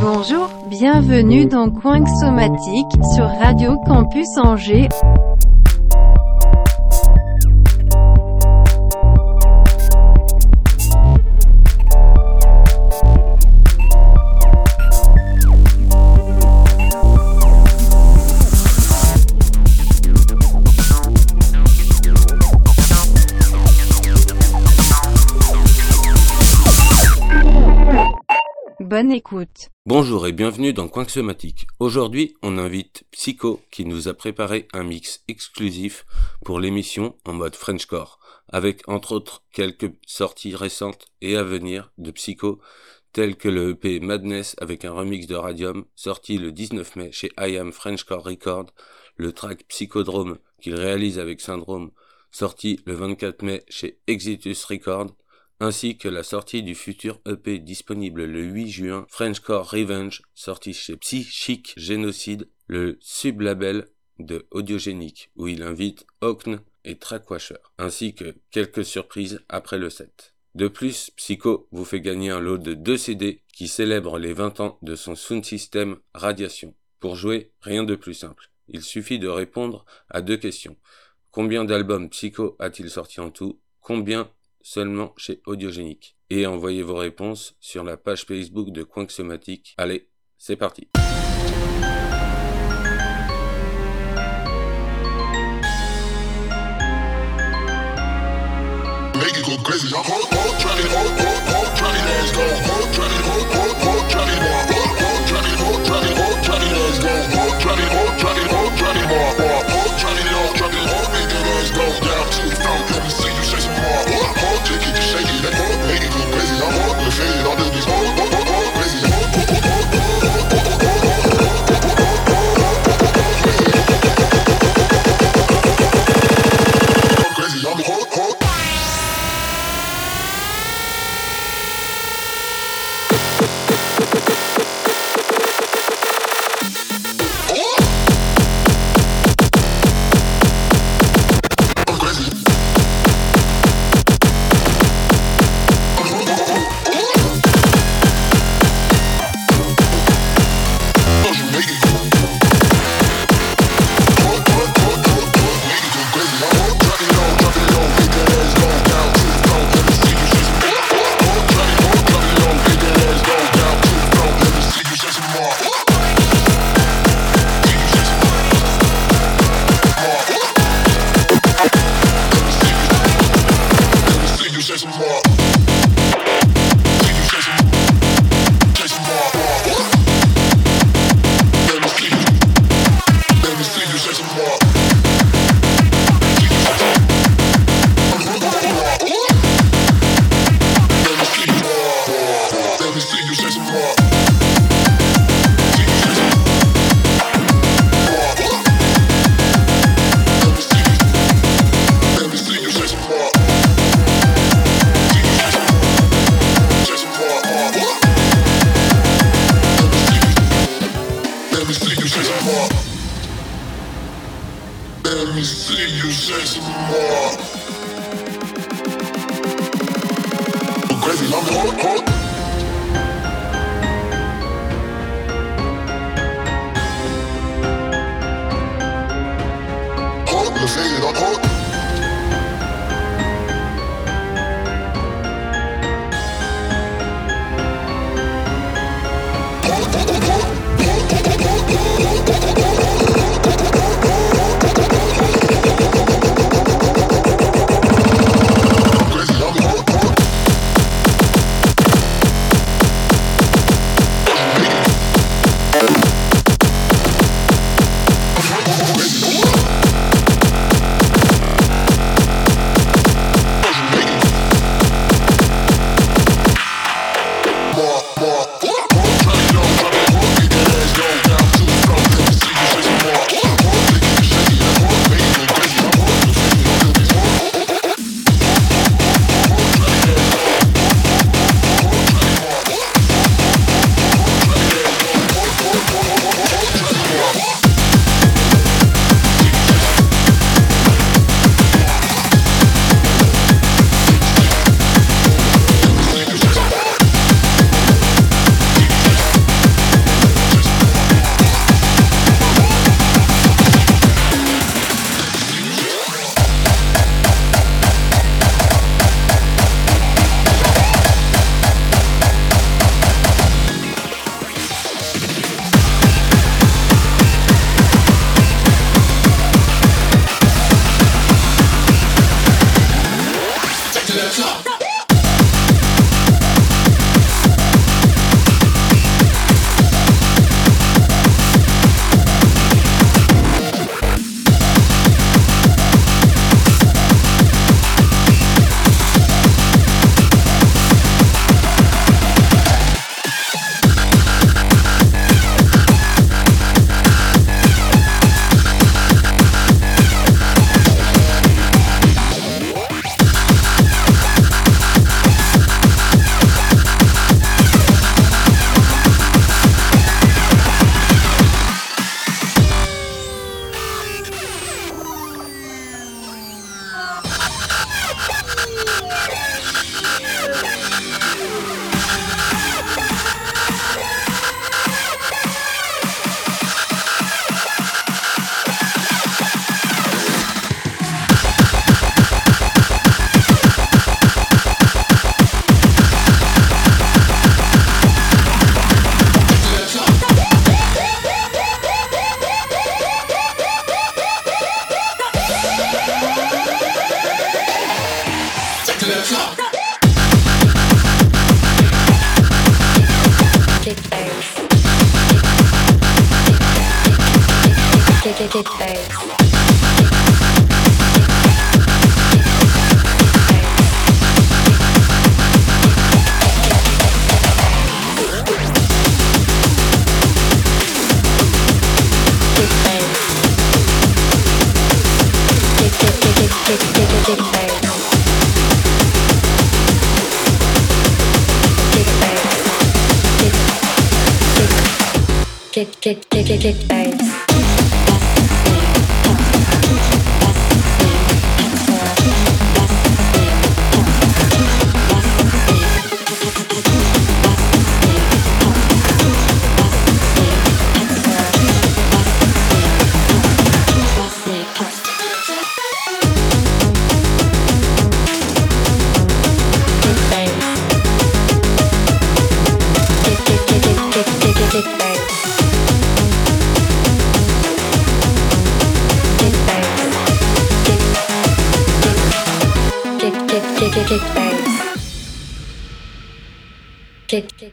Bonjour, bienvenue dans Coin Somatique sur Radio Campus Angers. Bonjour et bienvenue dans Coin. Aujourd'hui, on invite Psycho qui nous a préparé un mix exclusif pour l'émission en mode Frenchcore, avec entre autres quelques sorties récentes et à venir de Psycho, telles que le EP Madness avec un remix de Radium sorti le 19 mai chez I Am Frenchcore Record, le track Psychodrome qu'il réalise avec Syndrome sorti le 24 mai chez Exitus Record, ainsi que la sortie du futur EP disponible le 8 juin, Frenchcore Revenge, sorti chez Psychic Génocide, le sublabel de Audiogénique, où il invite Okn et Trackwasher, ainsi que quelques surprises après le set. De plus, Psycho vous fait gagner un lot de deux CD qui célèbrent les 20 ans de son sound system Radiation. Pour jouer, rien de plus simple. Il suffit de répondre à deux questions. Combien d'albums Psycho a-t-il sorti en tout? Combien seulement chez Audiogénique. Et envoyez vos réponses sur la page Facebook de Coinxomatique. Allez, c'est parti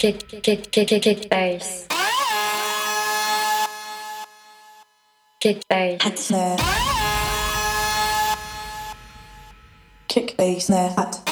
kick, kick, kick, kick kick bass. Kick bass. Snare. Kick bass, hat.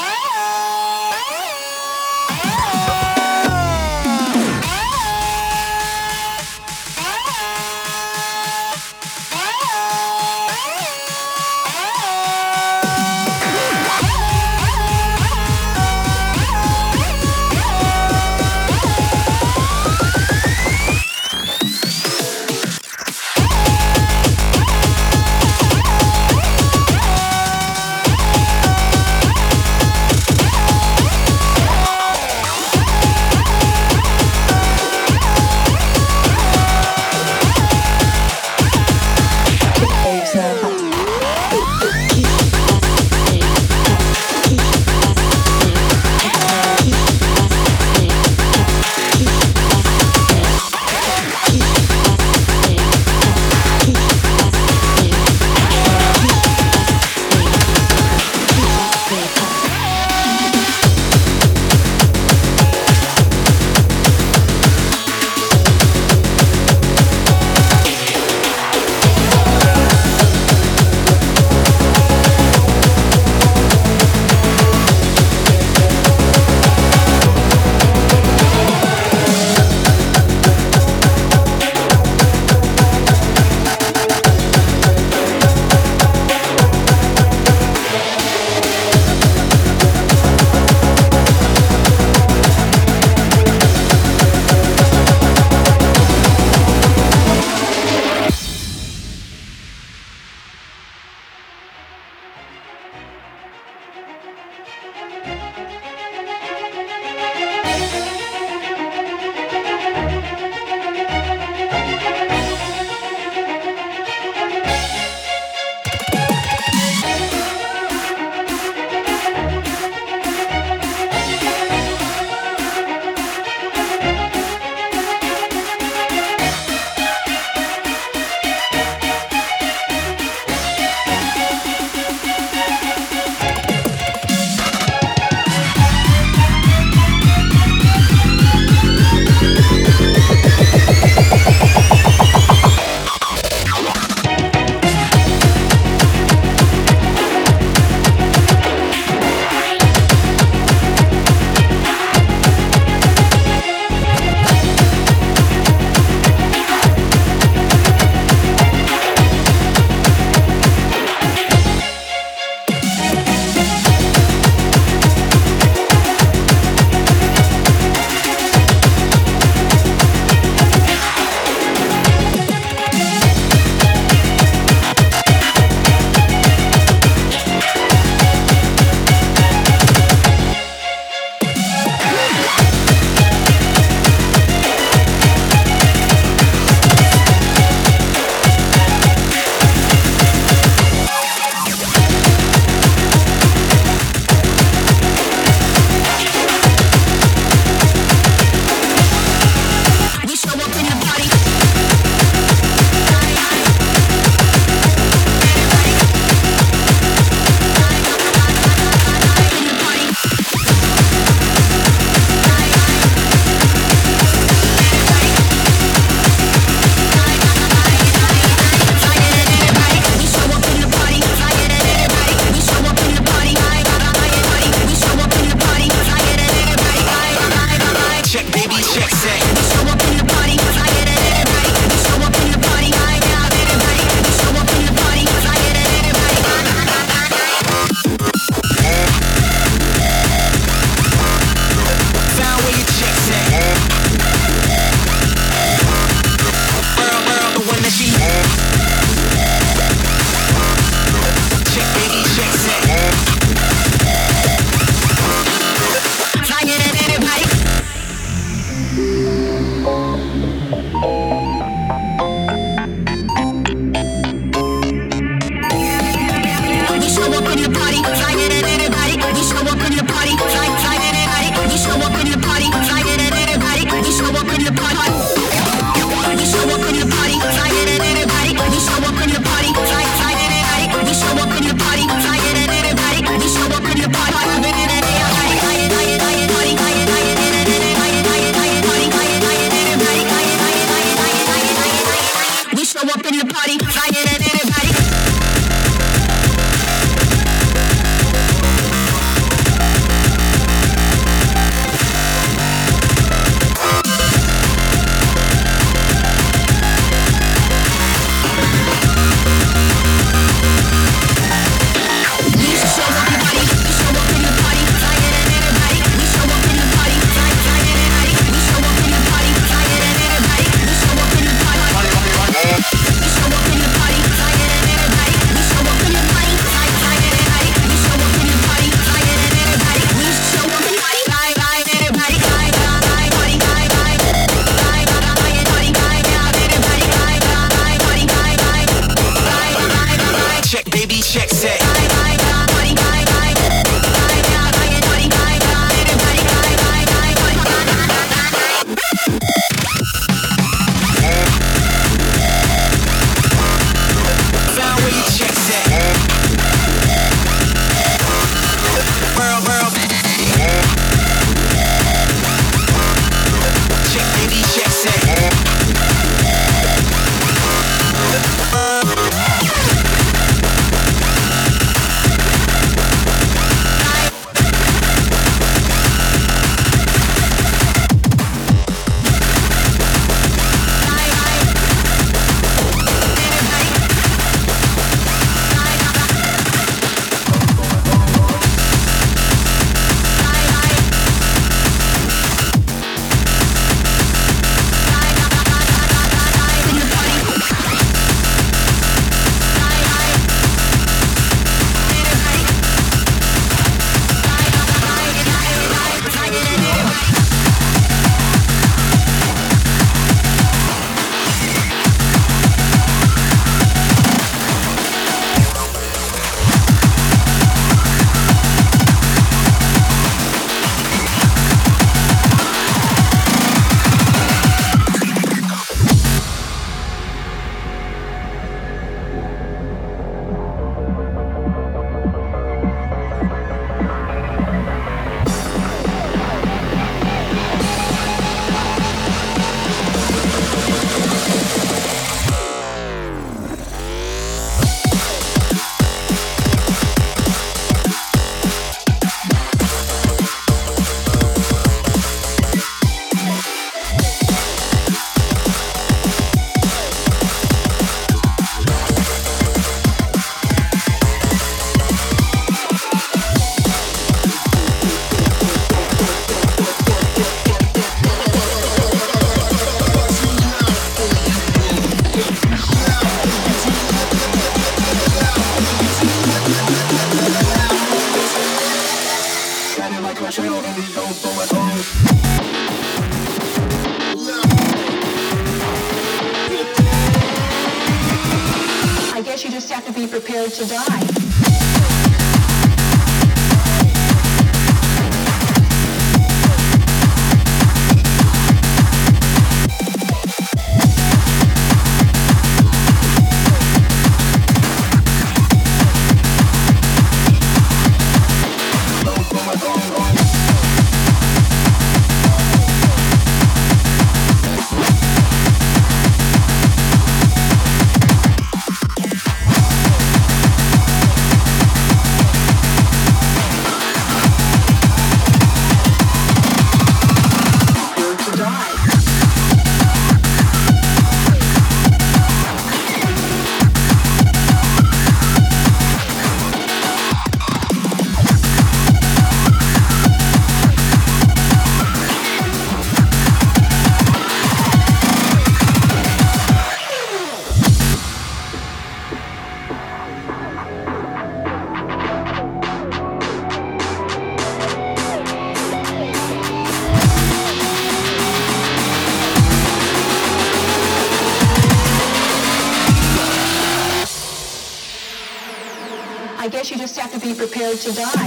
To die.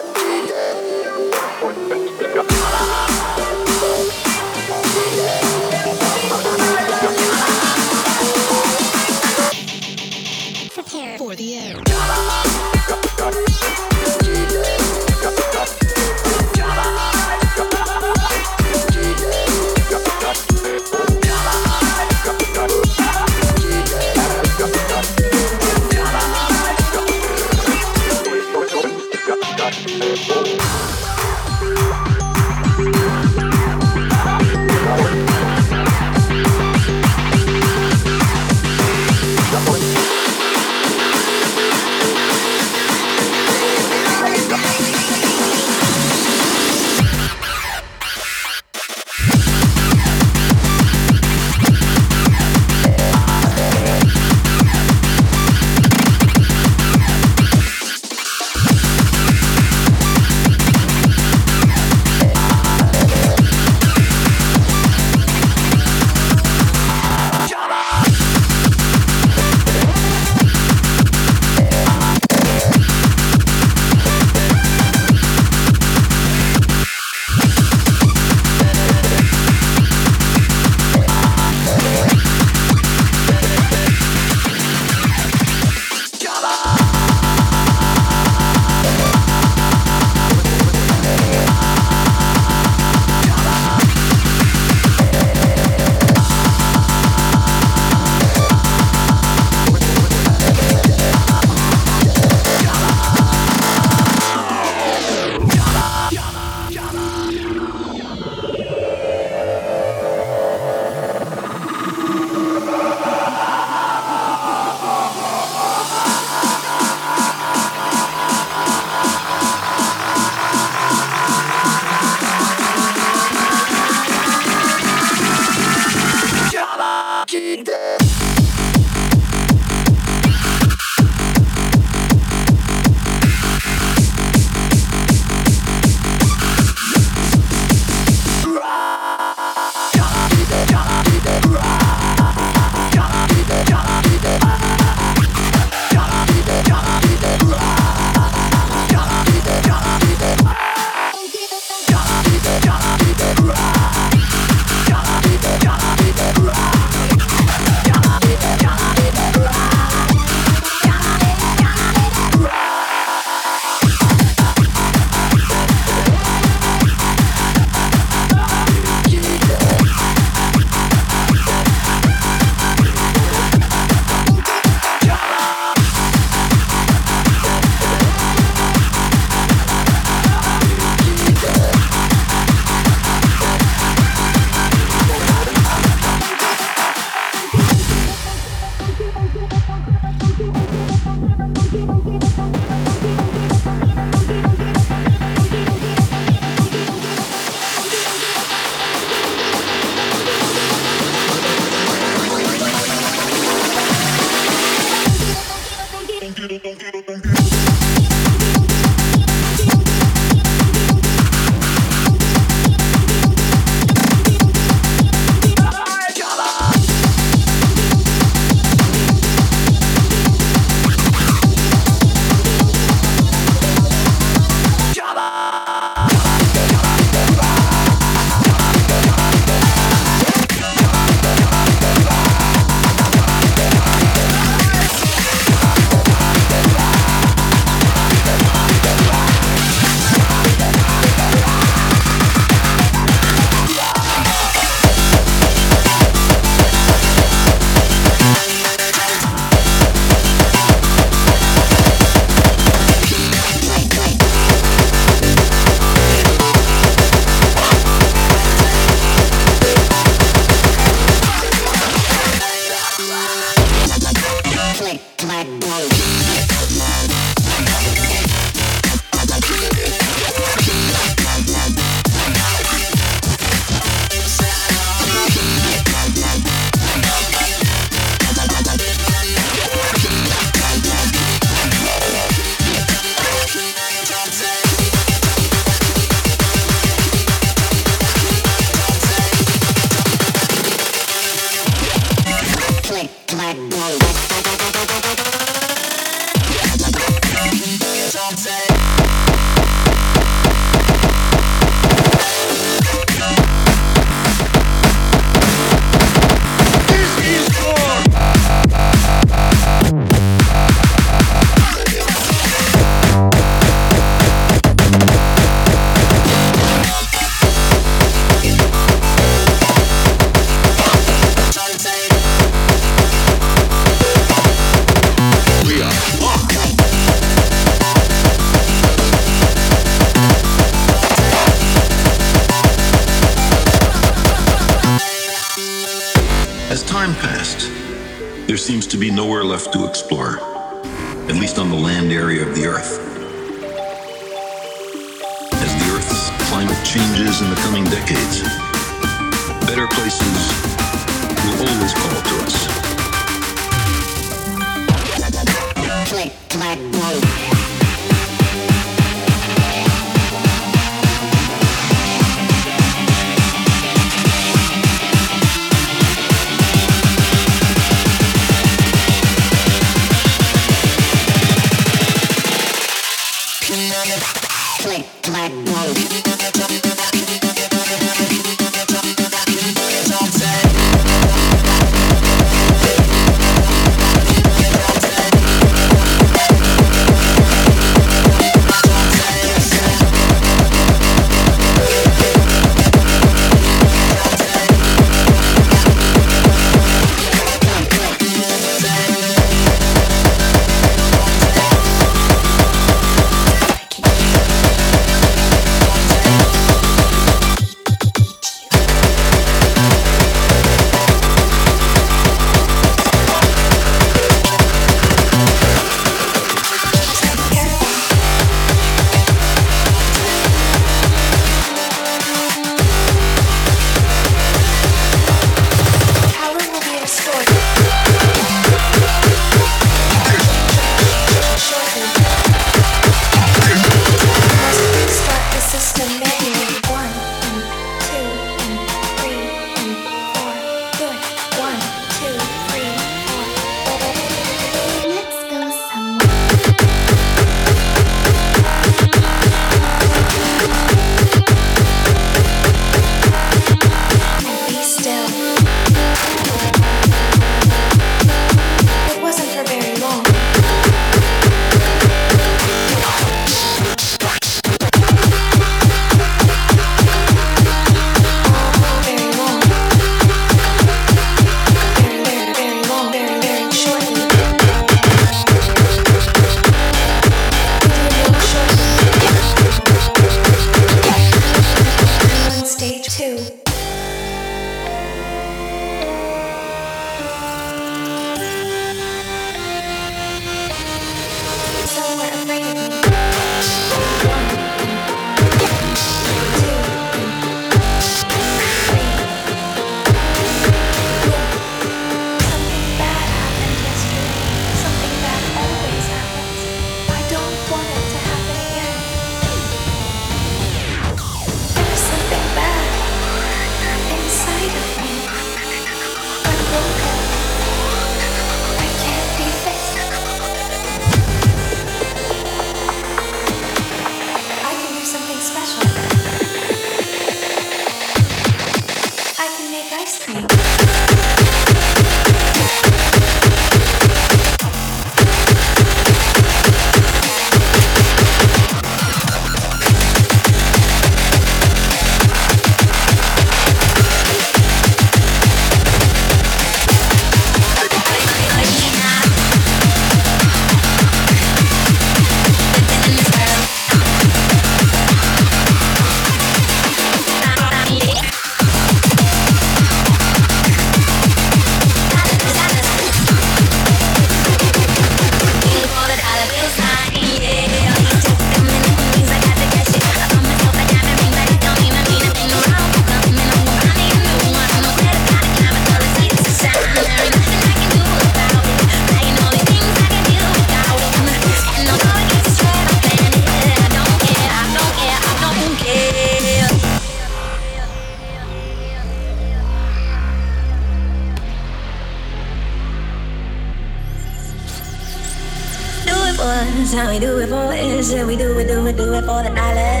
That's How we do it for is we do it, do it, do it for the dollar.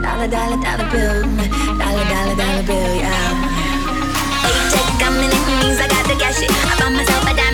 Dollar, dollar, dollar bill. Dollar, dollar, dollar bill, yeah. Paycheck coming in means I got to cash it. I found myself a diamond.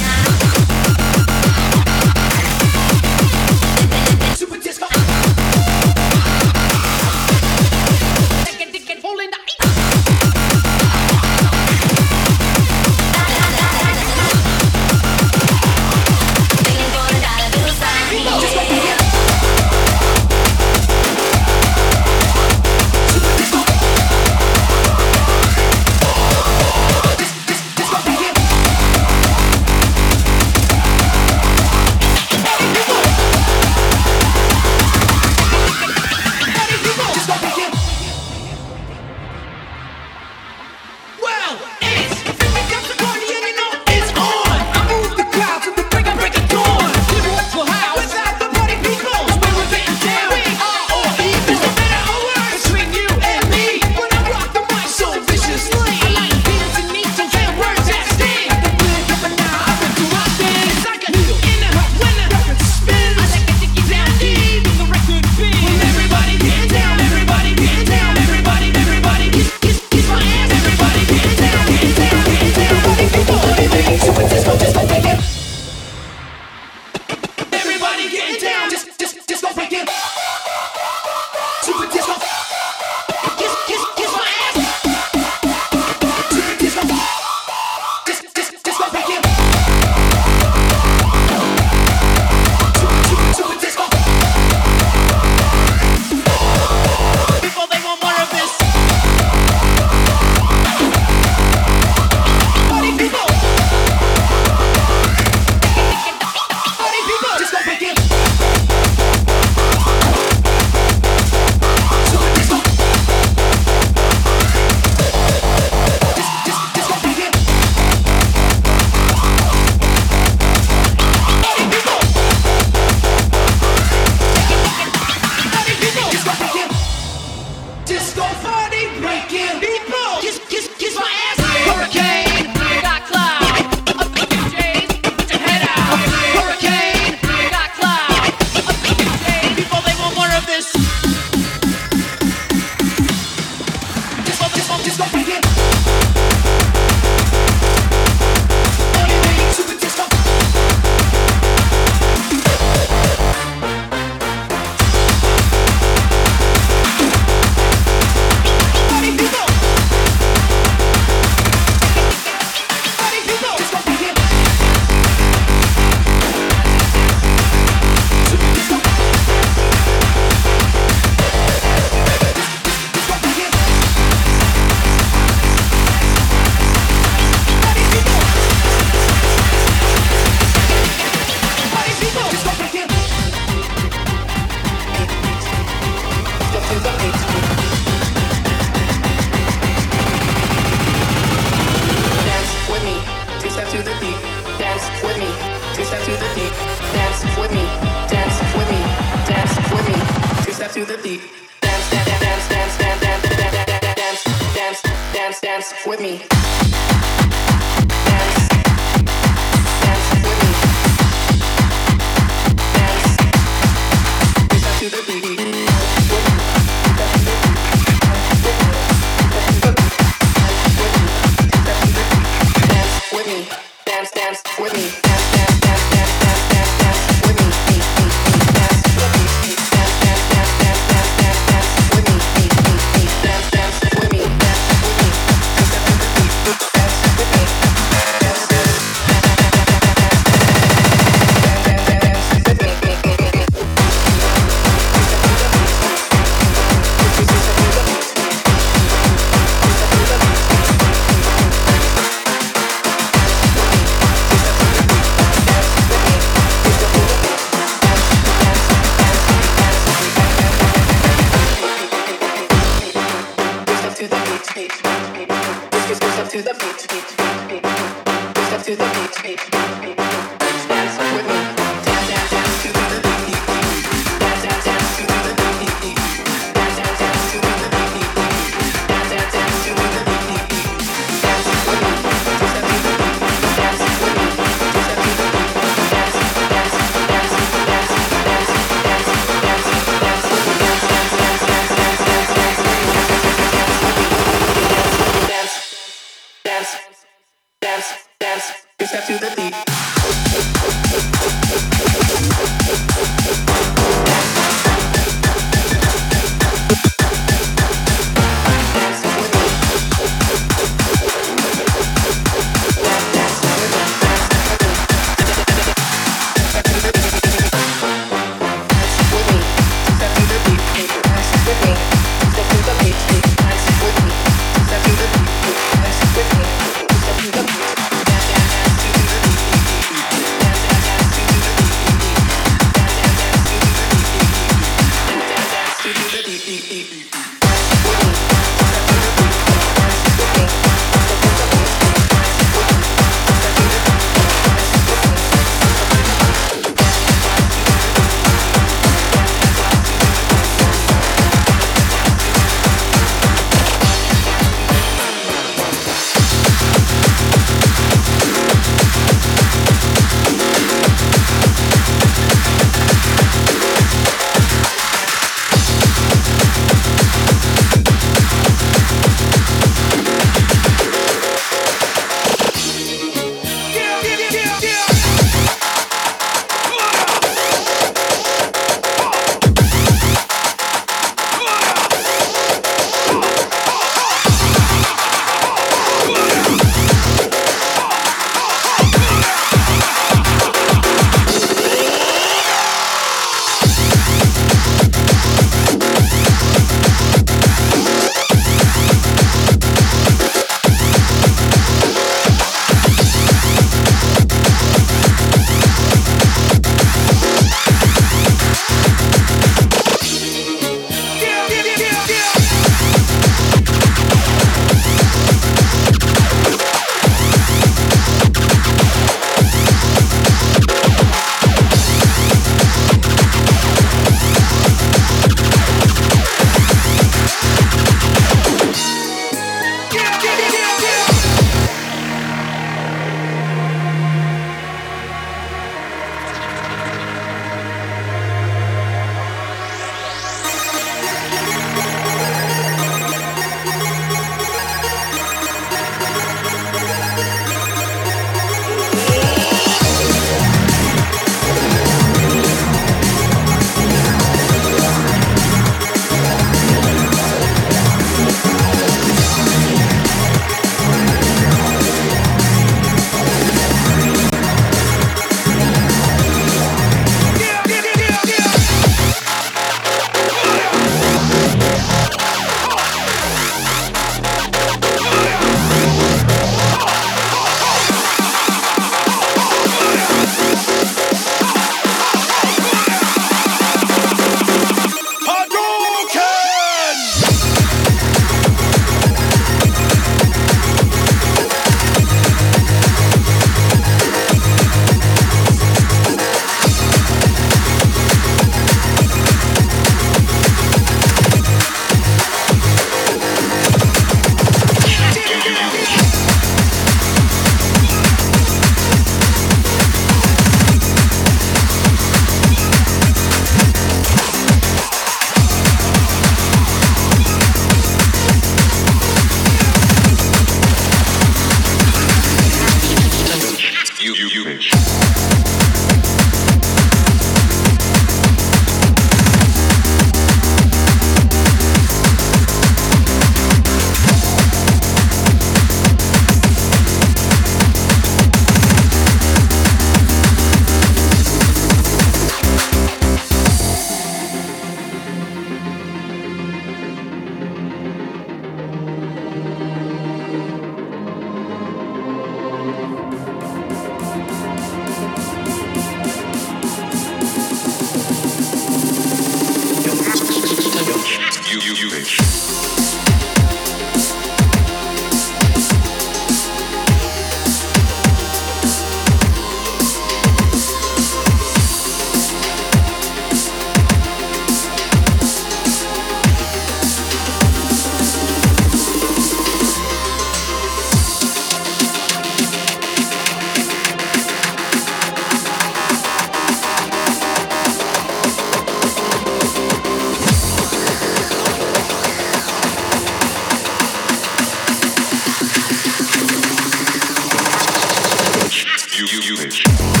you, you, you,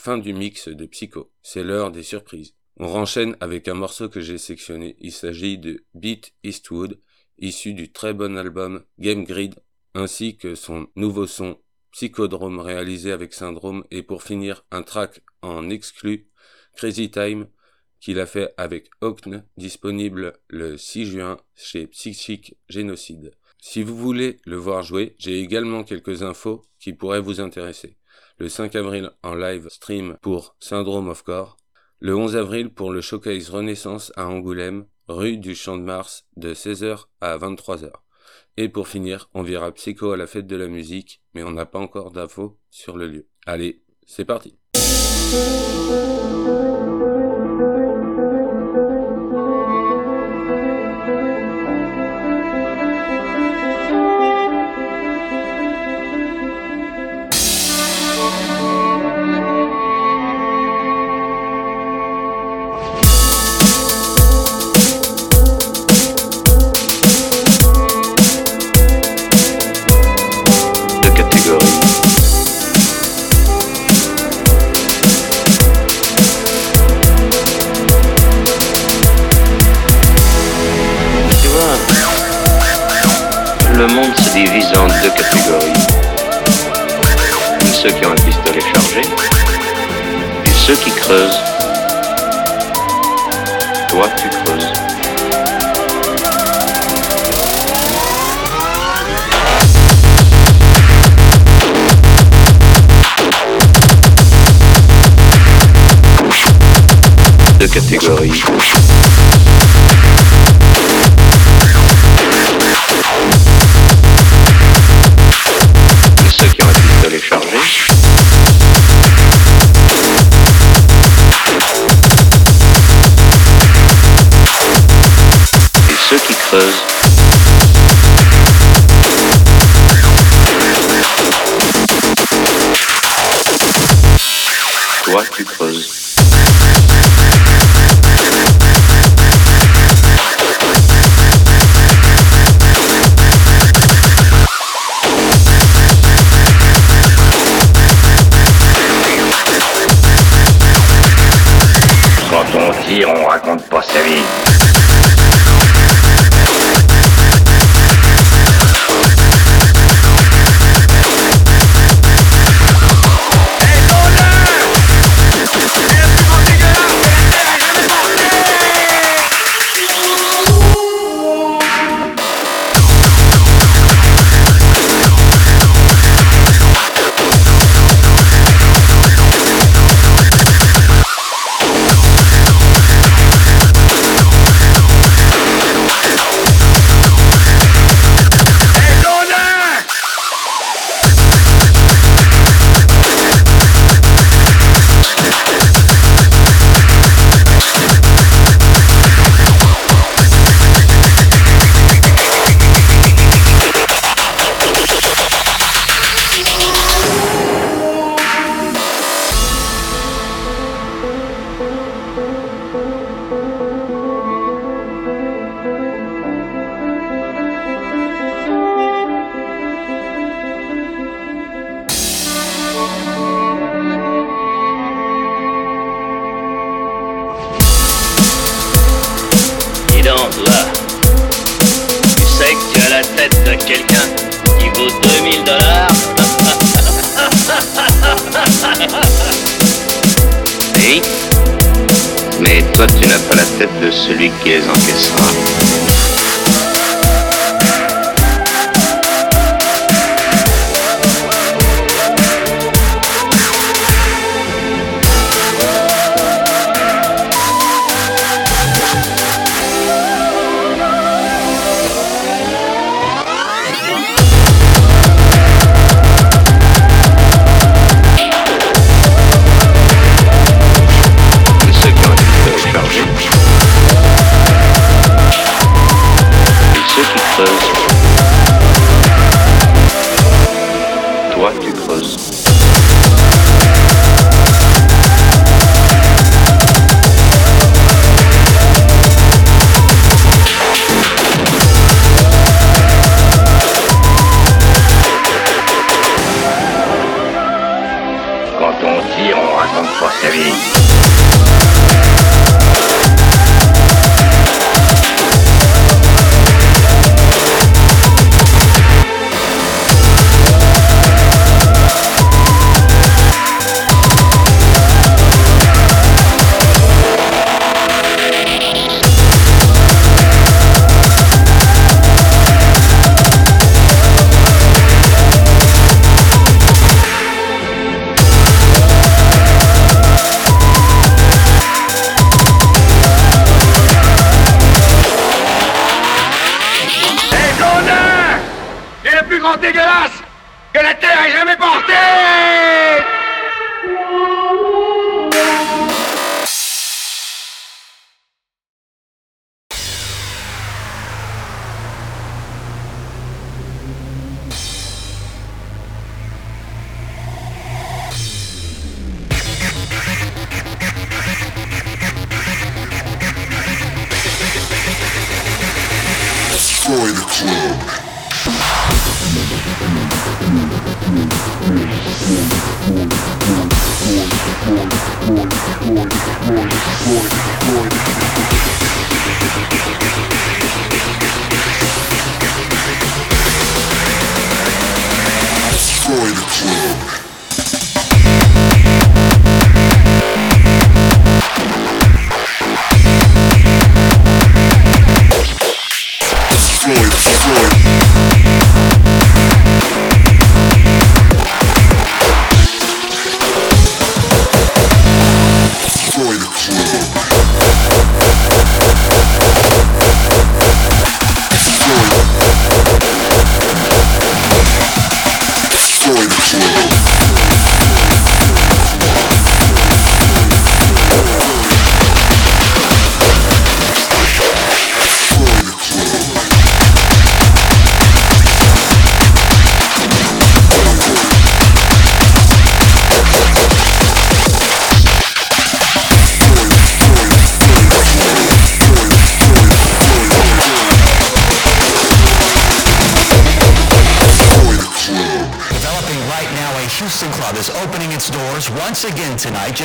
fin du mix de Psycho. C'est l'heure des surprises. On renchaîne avec un morceau que j'ai sélectionné. Il s'agit de Beat Eastwood, issu du très bon album Game Grid, ainsi que son nouveau son Psychodrome réalisé avec Syndrome, et pour finir, un track en exclu, Crazy Time, qu'il a fait avec Ocne, disponible le 6 juin chez Psychic Génocide. Si vous voulez le voir jouer, j'ai également quelques infos qui pourraient vous intéresser. Le 5 avril en live stream pour Syndrome of Core, le 11 avril pour le showcase Renaissance à Angoulême, rue du Champ de Mars de 16h à 23h. Et pour finir, on verra Psycho à la fête de la musique, mais on n'a pas encore d'infos sur le lieu. Allez, c'est parti.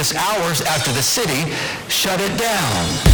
Just hours after the city shut it down.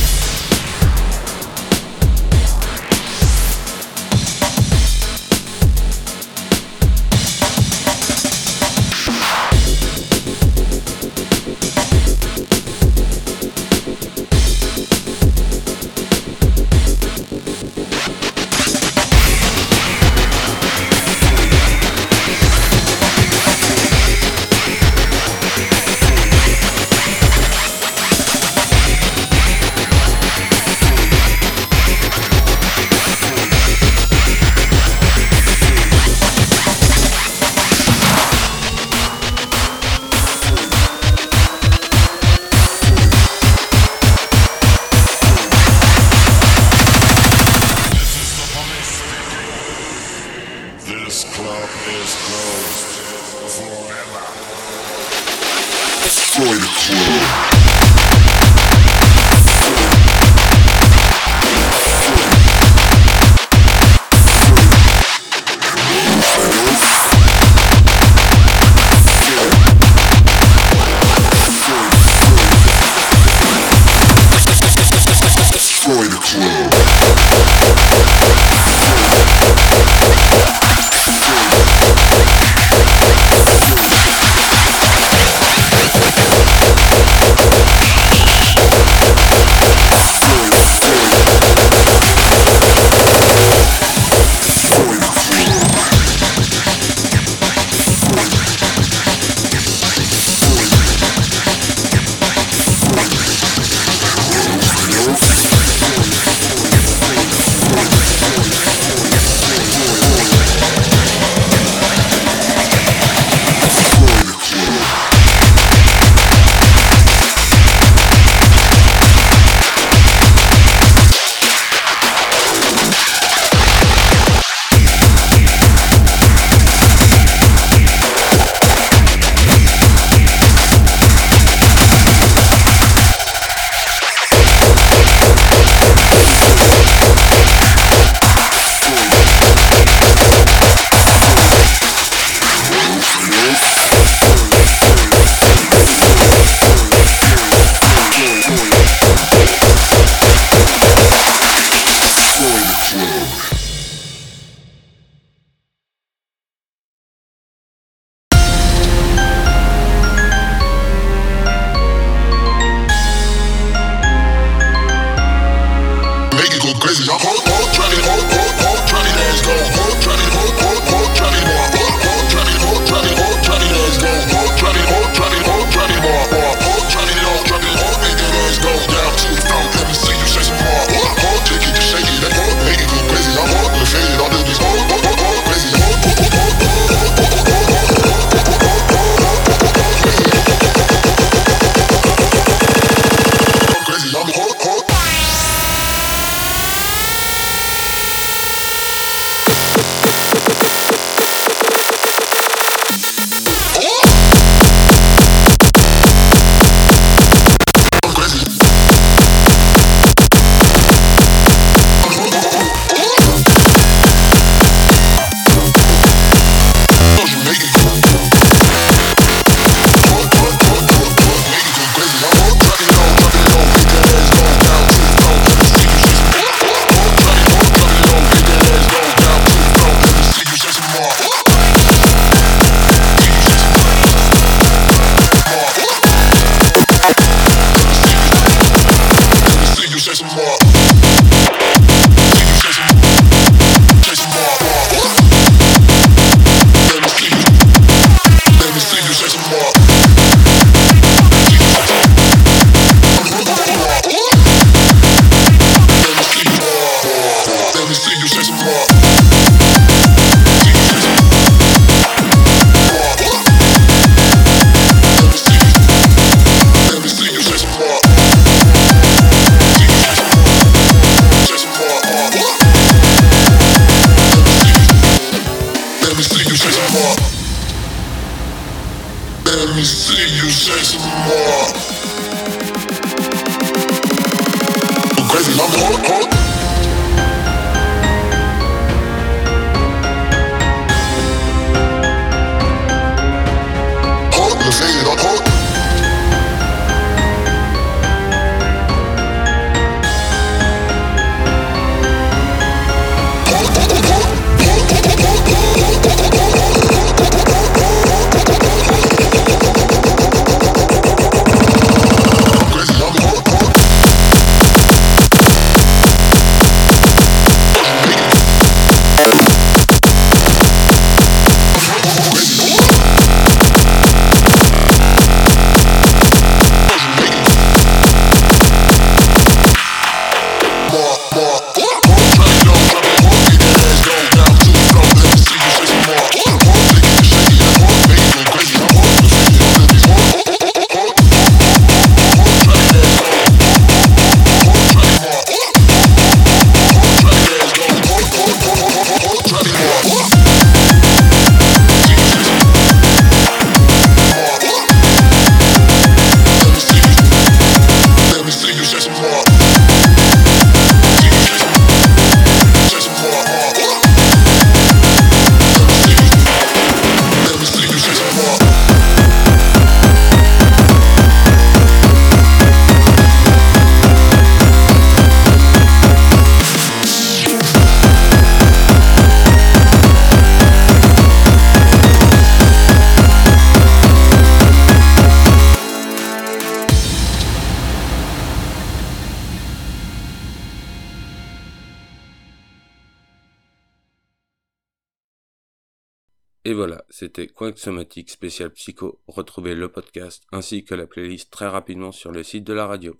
Quack Somatique spécial psycho, retrouvez le podcast ainsi que la playlist très rapidement sur le site de la radio.